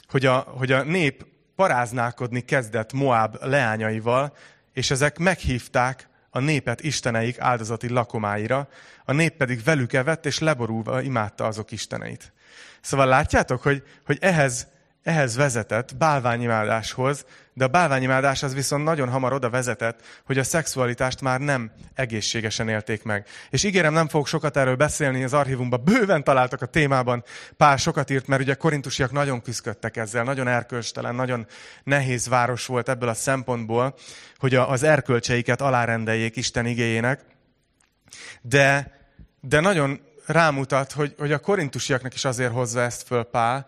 hogy, a, hogy a nép paráználkodni kezdett Moab leányaival, és ezek meghívták a népet isteneik áldozati lakomáira, a nép pedig velük evett, és leborulva imádta azok isteneit. Szóval látjátok, hogy, hogy ehhez ehhez vezetett, bálványimádáshoz, de a bálványimádás az viszont nagyon hamar oda vezetett, hogy a szexualitást már nem egészségesen élték meg. És ígérem, nem fogok sokat erről beszélni, az archívumban bőven találtak a témában, pár sokat írt, mert ugye a korintusiak nagyon küzdöttek ezzel, nagyon erkölcstelen, nagyon nehéz város volt ebből a szempontból, hogy az erkölcseiket alárendeljék Isten igéjének. De, de nagyon rámutat, hogy, hogy a korintusiaknak is azért hozza ezt föl Pál,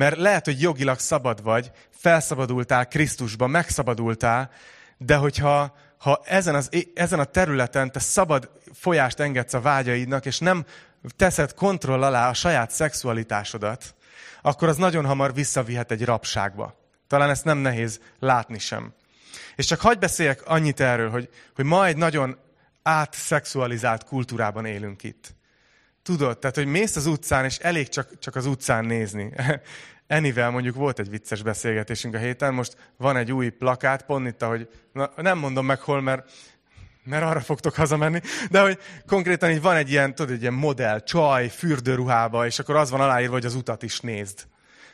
mert lehet, hogy jogilag szabad vagy, felszabadultál Krisztusban, megszabadultál, de hogyha ha ezen, az, ezen a területen te szabad folyást engedsz a vágyaidnak, és nem teszed kontroll alá a saját szexualitásodat, akkor az nagyon hamar visszavihet egy rabságba. Talán ezt nem nehéz látni sem. És csak hagyj beszéljek annyit erről, hogy, hogy ma egy nagyon átszexualizált kultúrában élünk itt. Tudod, tehát, hogy mész az utcán, és elég csak, csak az utcán nézni. Enivel mondjuk volt egy vicces beszélgetésünk a héten, most van egy új plakát, pont itt, ahogy, na, nem mondom meg hol, mert, mert arra fogtok hazamenni, de hogy konkrétan így van egy ilyen, tudod, egy ilyen modell, csaj, fürdőruhába, és akkor az van aláírva, hogy az utat is nézd.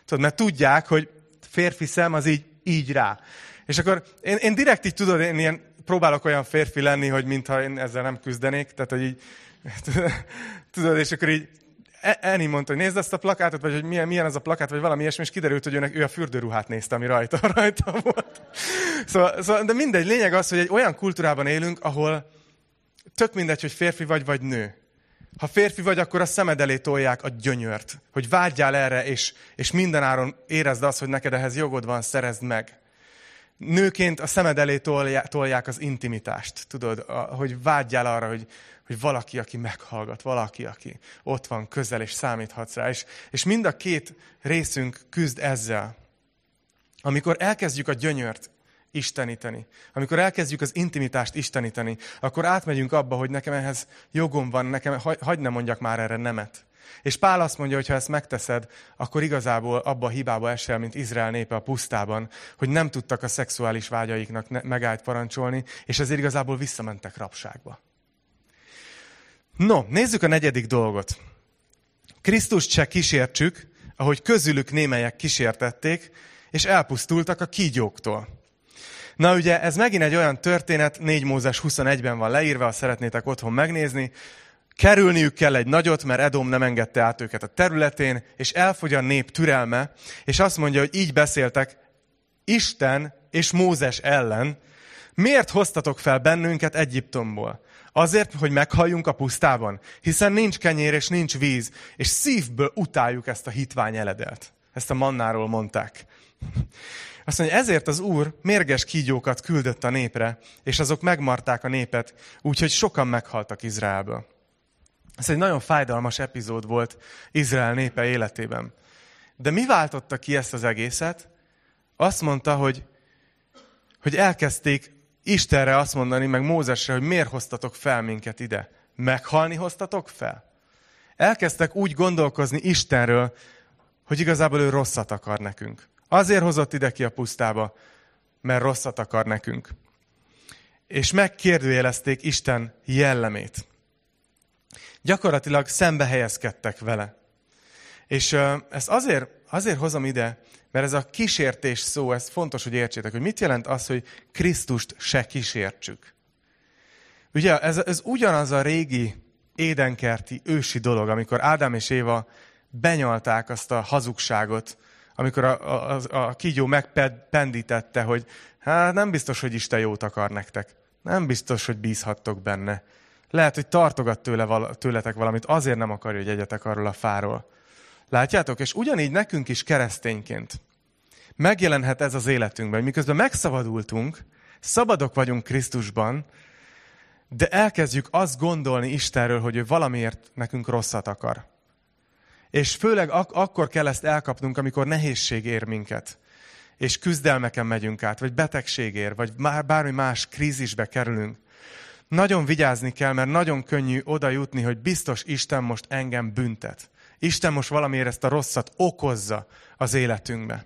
Tudod, mert tudják, hogy férfi szem az így, így rá. És akkor én, én direkt így tudod, én ilyen próbálok olyan férfi lenni, hogy mintha én ezzel nem küzdenék, tehát hogy így Tudod, és akkor így Eni mondta, hogy nézd ezt a plakátot, vagy hogy milyen, milyen az a plakát, vagy valami ilyesmi, és kiderült, hogy őnek, ő a fürdőruhát nézte, ami rajta, rajta volt. Szóval, szóval, de mindegy, lényeg az, hogy egy olyan kultúrában élünk, ahol tök mindegy, hogy férfi vagy, vagy nő. Ha férfi vagy, akkor a szemed elé tolják a gyönyört, hogy vágyjál erre, és, és mindenáron érezd azt, hogy neked ehhez jogod van, szerezd meg. Nőként a szemed elé tolják az intimitást, tudod, hogy vágyjál arra, hogy, hogy valaki, aki meghallgat, valaki, aki ott van közel, és számíthatsz rá. És, és mind a két részünk küzd ezzel. Amikor elkezdjük a gyönyört isteníteni, amikor elkezdjük az intimitást isteníteni, akkor átmegyünk abba, hogy nekem ehhez jogom van, nekem, hagyd ne mondjak már erre nemet. És Pál azt mondja, hogy ha ezt megteszed, akkor igazából abba a hibába esel, mint Izrael népe a pusztában, hogy nem tudtak a szexuális vágyaiknak megállt parancsolni, és ezért igazából visszamentek rabságba. No, nézzük a negyedik dolgot. Krisztus se kísértsük, ahogy közülük némelyek kísértették, és elpusztultak a kígyóktól. Na ugye ez megint egy olyan történet, 4 Mózes 21-ben van leírva, ha szeretnétek otthon megnézni. Kerülniük kell egy nagyot, mert Edom nem engedte át őket a területén, és elfogy a nép türelme, és azt mondja, hogy így beszéltek Isten és Mózes ellen, miért hoztatok fel bennünket Egyiptomból? Azért, hogy meghalljunk a pusztában? Hiszen nincs kenyér és nincs víz, és szívből utáljuk ezt a hitvány eledelt. Ezt a mannáról mondták. Azt mondja, ezért az Úr mérges kígyókat küldött a népre, és azok megmarták a népet, úgyhogy sokan meghaltak Izraelből. Ez egy nagyon fájdalmas epizód volt Izrael népe életében. De mi váltotta ki ezt az egészet? Azt mondta, hogy, hogy elkezdték Istenre azt mondani, meg Mózesre, hogy miért hoztatok fel minket ide? Meghalni hoztatok fel? Elkezdtek úgy gondolkozni Istenről, hogy igazából ő rosszat akar nekünk. Azért hozott ide ki a pusztába, mert rosszat akar nekünk. És megkérdőjelezték Isten jellemét. Gyakorlatilag szembe helyezkedtek vele. És ezt azért, azért hozom ide, mert ez a kísértés szó, ez fontos, hogy értsétek, hogy mit jelent az, hogy Krisztust se kísértsük. Ugye ez, ez ugyanaz a régi édenkerti ősi dolog, amikor Ádám és Éva benyalták azt a hazugságot, amikor a, a, a kígyó megpendítette, hogy hát nem biztos, hogy Isten jót akar nektek. Nem biztos, hogy bízhattok benne. Lehet, hogy tartogat tőle, tőletek valamit, azért nem akarja, hogy egyetek arról a fáról. Látjátok? És ugyanígy nekünk is keresztényként megjelenhet ez az életünkben, miközben megszabadultunk, szabadok vagyunk Krisztusban, de elkezdjük azt gondolni Istenről, hogy ő valamiért nekünk rosszat akar. És főleg ak- akkor kell ezt elkapnunk, amikor nehézség ér minket, és küzdelmeken megyünk át, vagy betegség ér, vagy bármi más krízisbe kerülünk. Nagyon vigyázni kell, mert nagyon könnyű oda jutni, hogy biztos Isten most engem büntet. Isten most valamiért ezt a rosszat okozza az életünkbe.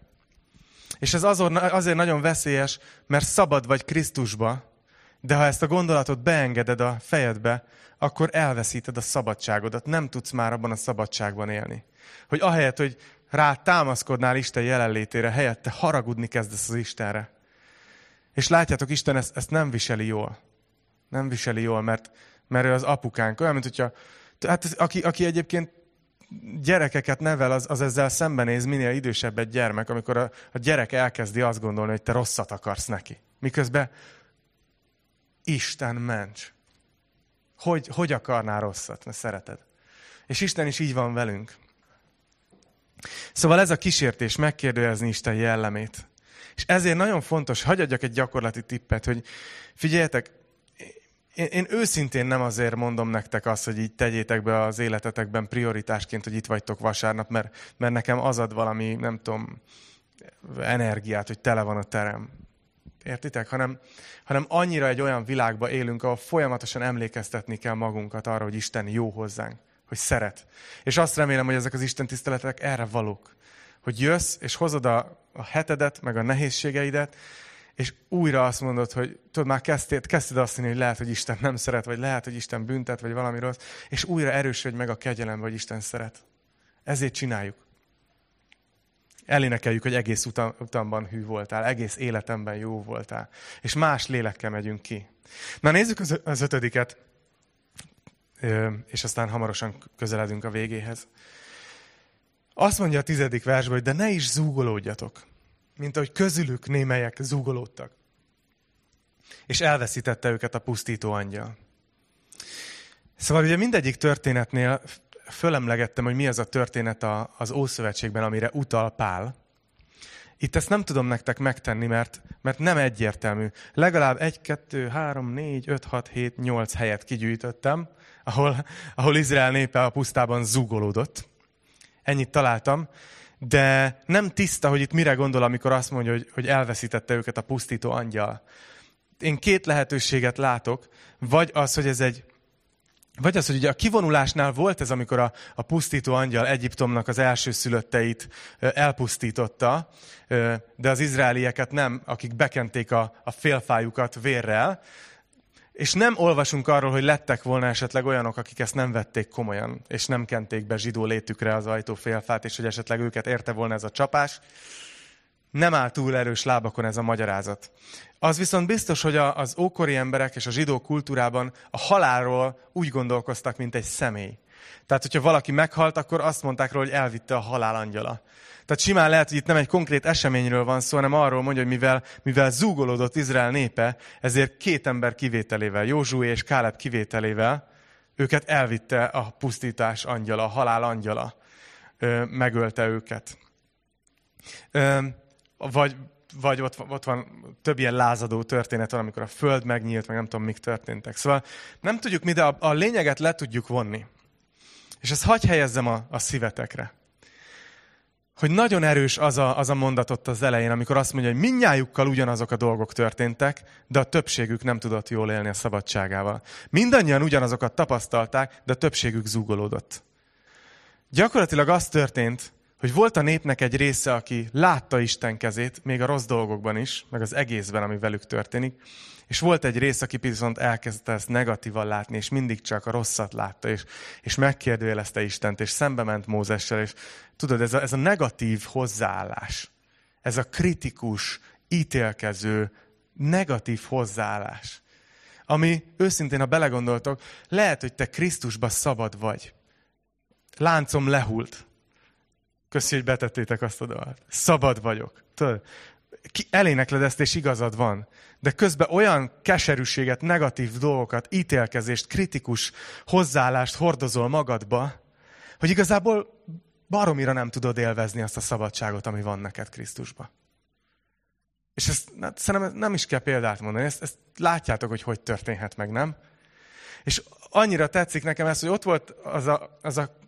És ez azért nagyon veszélyes, mert szabad vagy Krisztusba, de ha ezt a gondolatot beengeded a fejedbe, akkor elveszíted a szabadságodat. Nem tudsz már abban a szabadságban élni. Hogy ahelyett, hogy rá támaszkodnál Isten jelenlétére, helyette haragudni kezdesz az Istenre. És látjátok, Isten ezt, ezt nem viseli jól. Nem viseli jól, mert, mert ő az apukánk. Olyan, mint hogyha, hát aki, aki egyébként gyerekeket nevel, az, az ezzel szembenéz minél idősebb egy gyermek, amikor a, a gyerek elkezdi azt gondolni, hogy te rosszat akarsz neki. Miközben Isten ments. Hogy, hogy akarná rosszat, mert szereted. És Isten is így van velünk. Szóval ez a kísértés megkérdőjezni Isten jellemét. És ezért nagyon fontos, hagyjadjak egy gyakorlati tippet, hogy figyeljetek, én, én őszintén nem azért mondom nektek azt, hogy így tegyétek be az életetekben prioritásként, hogy itt vagytok vasárnap, mert, mert nekem az ad valami, nem tudom, energiát, hogy tele van a terem. Értitek? Hanem, hanem annyira egy olyan világba élünk, ahol folyamatosan emlékeztetni kell magunkat arra, hogy Isten jó hozzánk, hogy szeret. És azt remélem, hogy ezek az Isten tiszteletek erre valók. Hogy jössz, és hozod a, a hetedet, meg a nehézségeidet, és újra azt mondod, hogy tudod, már kezdted, kezdted azt mondani, hogy lehet, hogy Isten nem szeret, vagy lehet, hogy Isten büntet, vagy valami rossz, és újra erősödj meg a kegyelem, vagy Isten szeret. Ezért csináljuk. Elénekeljük, hogy egész utam, utamban hű voltál, egész életemben jó voltál. És más lélekkel megyünk ki. Na nézzük az, az ötödiket, és aztán hamarosan közeledünk a végéhez. Azt mondja a tizedik versben, hogy de ne is zúgolódjatok mint ahogy közülük némelyek zúgolódtak. És elveszítette őket a pusztító angyal. Szóval ugye mindegyik történetnél fölemlegettem, hogy mi az a történet az Ószövetségben, amire utal Pál. Itt ezt nem tudom nektek megtenni, mert, mert nem egyértelmű. Legalább egy, kettő, három, négy, öt, hat, hét, nyolc helyet kigyűjtöttem, ahol, ahol Izrael népe a pusztában zúgolódott. Ennyit találtam de nem tiszta, hogy itt mire gondol, amikor azt mondja, hogy, hogy elveszítette őket a pusztító angyal. Én két lehetőséget látok, vagy az, hogy ez egy vagy az, hogy ugye a kivonulásnál volt ez, amikor a, a pusztító angyal Egyiptomnak az első szülötteit elpusztította, de az izraelieket nem, akik bekenték a, a félfájukat vérrel, és nem olvasunk arról, hogy lettek volna esetleg olyanok, akik ezt nem vették komolyan, és nem kenték be zsidó létükre az ajtófélfát, és hogy esetleg őket érte volna ez a csapás. nem áll túl erős lábakon ez a magyarázat. Az viszont biztos, hogy az ókori emberek és a zsidó kultúrában a halálról úgy gondolkoztak, mint egy személy. Tehát, hogyha valaki meghalt, akkor azt mondták róla, hogy elvitte a halál angyala. Tehát simán lehet, hogy itt nem egy konkrét eseményről van szó, hanem arról mondja, hogy mivel, mivel zúgolódott Izrael népe, ezért két ember kivételével, Józsué és Káleb kivételével, őket elvitte a pusztítás angyala, a halál angyala. Ö, megölte őket. Ö, vagy, vagy ott, ott van több ilyen lázadó történet, amikor a föld megnyílt, meg nem tudom, mik történtek. Szóval nem tudjuk mi, de a, a lényeget le tudjuk vonni. És ezt hagy helyezzem a, a szívetekre. Hogy nagyon erős az a, az a mondat ott az elején, amikor azt mondja, hogy minnyájukkal ugyanazok a dolgok történtek, de a többségük nem tudott jól élni a szabadságával. Mindannyian ugyanazokat tapasztalták, de a többségük zúgolódott. Gyakorlatilag az történt, hogy volt a népnek egy része, aki látta Isten kezét, még a rossz dolgokban is, meg az egészben, ami velük történik, és volt egy rész, aki viszont elkezdte ezt negatívan látni, és mindig csak a rosszat látta, és, és megkérdőjelezte Istent, és szembe ment Mózessel, és tudod, ez a, ez a negatív hozzáállás, ez a kritikus, ítélkező, negatív hozzáállás, ami őszintén, ha belegondoltok, lehet, hogy te Krisztusba szabad vagy. Láncom lehult. Köszi, hogy betettétek azt a dolgot. Szabad vagyok. Tudod, elénekled ezt, és igazad van. De közben olyan keserűséget, negatív dolgokat, ítélkezést, kritikus hozzáállást hordozol magadba, hogy igazából baromira nem tudod élvezni azt a szabadságot, ami van neked Krisztusba. És ezt hát, szerintem nem is kell példát mondani, ezt, ezt látjátok, hogy hogy történhet meg, nem? És annyira tetszik nekem ez, hogy ott volt az a, az a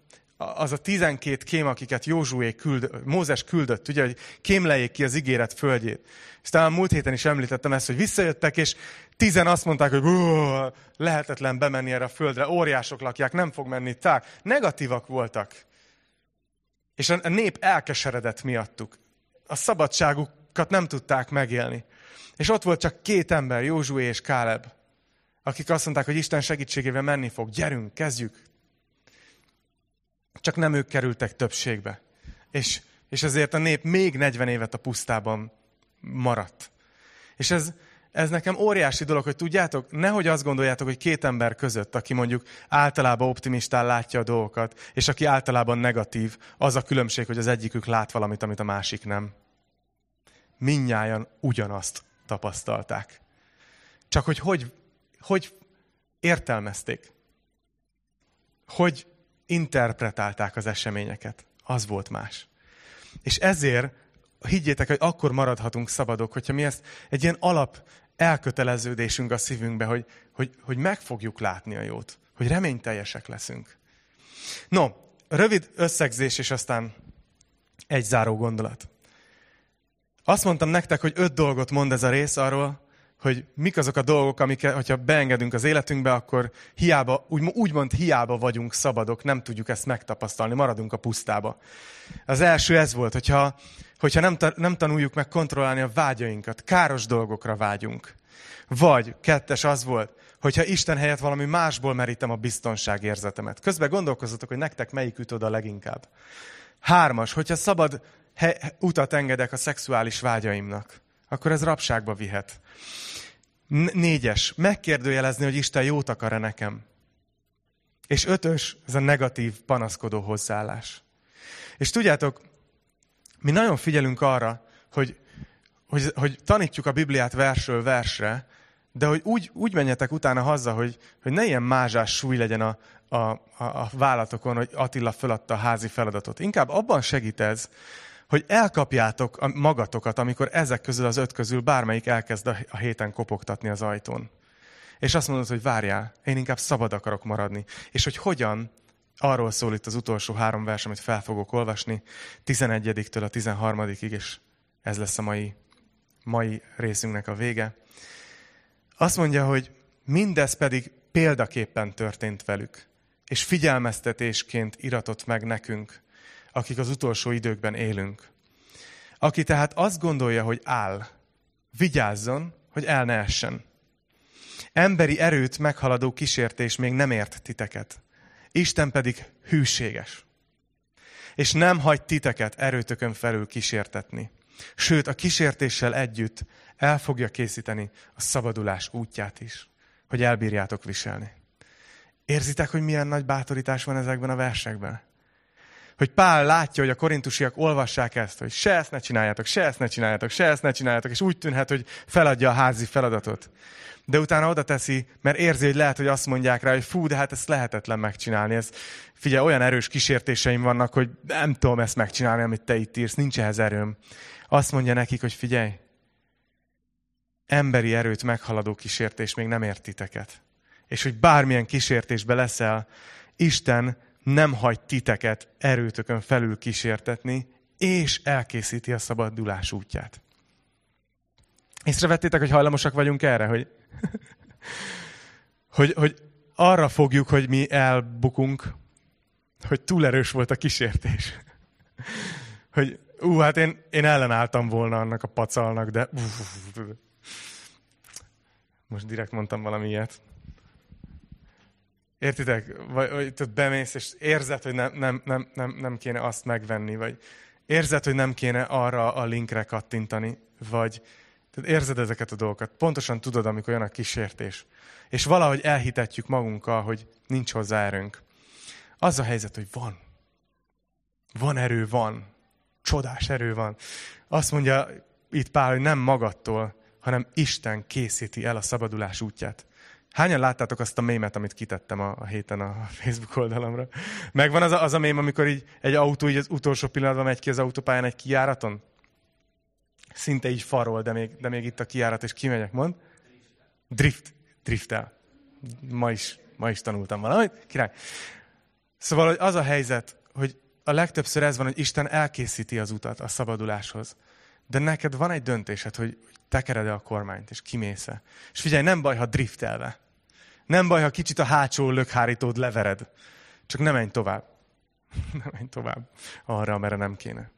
az a tizenkét kém, akiket Józsué küld, Mózes küldött, ugye, hogy kémlejék ki az ígéret földjét. És talán múlt héten is említettem ezt, hogy visszajöttek, és tizen azt mondták, hogy lehetetlen bemenni erre a földre, óriások lakják, nem fog menni, tak. Negatívak voltak. És a nép elkeseredett miattuk. A szabadságukat nem tudták megélni. És ott volt csak két ember, Józsué és Káleb, akik azt mondták, hogy Isten segítségével menni fog. Gyerünk, kezdjük, csak nem ők kerültek többségbe. És, és ezért a nép még 40 évet a pusztában maradt. És ez, ez nekem óriási dolog, hogy tudjátok, nehogy azt gondoljátok, hogy két ember között, aki mondjuk általában optimistán látja a dolgokat, és aki általában negatív, az a különbség, hogy az egyikük lát valamit, amit a másik nem. Minnyáján ugyanazt tapasztalták. Csak hogy hogy, hogy értelmezték. Hogy interpretálták az eseményeket. Az volt más. És ezért higgyétek, hogy akkor maradhatunk szabadok, hogyha mi ezt egy ilyen alap elköteleződésünk a szívünkbe, hogy, hogy, hogy meg fogjuk látni a jót, hogy reményteljesek leszünk. No, rövid összegzés, és aztán egy záró gondolat. Azt mondtam nektek, hogy öt dolgot mond ez a rész arról, hogy mik azok a dolgok, amiket, hogyha beengedünk az életünkbe, akkor hiába, úgy, úgymond hiába vagyunk szabadok, nem tudjuk ezt megtapasztalni, maradunk a pusztába. Az első ez volt, hogyha, hogyha nem, nem tanuljuk meg kontrollálni a vágyainkat, káros dolgokra vágyunk. Vagy kettes az volt, hogyha Isten helyett valami másból merítem a biztonságérzetemet. Közben gondolkozzatok, hogy nektek melyik üt oda leginkább. Hármas, hogyha szabad he- utat engedek a szexuális vágyaimnak, akkor ez rabságba vihet. Négyes, megkérdőjelezni, hogy Isten jót akar-e nekem. És ötös, ez a negatív, panaszkodó hozzáállás. És tudjátok, mi nagyon figyelünk arra, hogy, hogy, hogy tanítjuk a Bibliát versről versre, de hogy úgy, úgy menjetek utána haza, hogy, hogy ne ilyen mázsás súly legyen a, a, a, a vállatokon, hogy Attila föladta a házi feladatot. Inkább abban segít ez, hogy elkapjátok magatokat, amikor ezek közül az öt közül bármelyik elkezd a héten kopogtatni az ajtón. És azt mondod, hogy várjál, én inkább szabad akarok maradni. És hogy hogyan, arról szól itt az utolsó három vers, amit fel fogok olvasni, 11-től a 13-ig, és ez lesz a mai, mai részünknek a vége. Azt mondja, hogy mindez pedig példaképpen történt velük, és figyelmeztetésként iratott meg nekünk, akik az utolsó időkben élünk. Aki tehát azt gondolja, hogy áll, vigyázzon, hogy el ne essen. Emberi erőt meghaladó kísértés még nem ért titeket. Isten pedig hűséges. És nem hagy titeket erőtökön felül kísértetni. Sőt, a kísértéssel együtt el fogja készíteni a szabadulás útját is, hogy elbírjátok viselni. Érzitek, hogy milyen nagy bátorítás van ezekben a versekben? Hogy Pál látja, hogy a korintusiak olvassák ezt, hogy se ezt ne csináljátok, se ezt ne csináljátok, se ezt ne csináljátok, és úgy tűnhet, hogy feladja a házi feladatot. De utána oda teszi, mert érzi, hogy lehet, hogy azt mondják rá, hogy fú, de hát ezt lehetetlen megcsinálni. Ez, figyelj, olyan erős kísértéseim vannak, hogy nem tudom ezt megcsinálni, amit te itt írsz, nincs ehhez erőm. Azt mondja nekik, hogy figyelj, emberi erőt meghaladó kísértés még nem értiteket. És hogy bármilyen kísértésbe leszel, Isten nem hagy titeket erőtökön felül kísértetni, és elkészíti a szabadulás útját. Észrevettétek, hogy hajlamosak vagyunk erre, hogy, hogy, hogy arra fogjuk, hogy mi elbukunk, hogy túl erős volt a kísértés. Hogy, ú, hát én, én ellenálltam volna annak a pacalnak, de most direkt mondtam valami ilyet. Értitek? Vagy, vagy tudod, bemész, és érzed, hogy nem, nem, nem, nem, nem kéne azt megvenni, vagy érzed, hogy nem kéne arra a linkre kattintani, vagy tehát érzed ezeket a dolgokat. Pontosan tudod, amikor jön a kísértés. És valahogy elhitetjük magunkkal, hogy nincs hozzá erőnk. Az a helyzet, hogy van. Van erő, van. Csodás erő van. Azt mondja itt Pál, hogy nem magadtól, hanem Isten készíti el a szabadulás útját. Hányan láttátok azt a mémet, amit kitettem a, a héten a Facebook oldalamra? Megvan az a, az a mém, amikor így egy autó így az utolsó pillanatban megy ki az autópályán egy kijáraton? Szinte így farol, de még, de még itt a kijárat, és kimegyek, mond? Drift. Driftel. Ma is, ma is tanultam valamit. Király. Szóval hogy az a helyzet, hogy a legtöbbször ez van, hogy Isten elkészíti az utat a szabaduláshoz. De neked van egy döntésed, hogy tekered a kormányt, és kimész -e. És figyelj, nem baj, ha driftelve. Nem baj, ha kicsit a hátsó lökhárítód levered. Csak nem menj tovább. nem menj tovább arra, amerre nem kéne.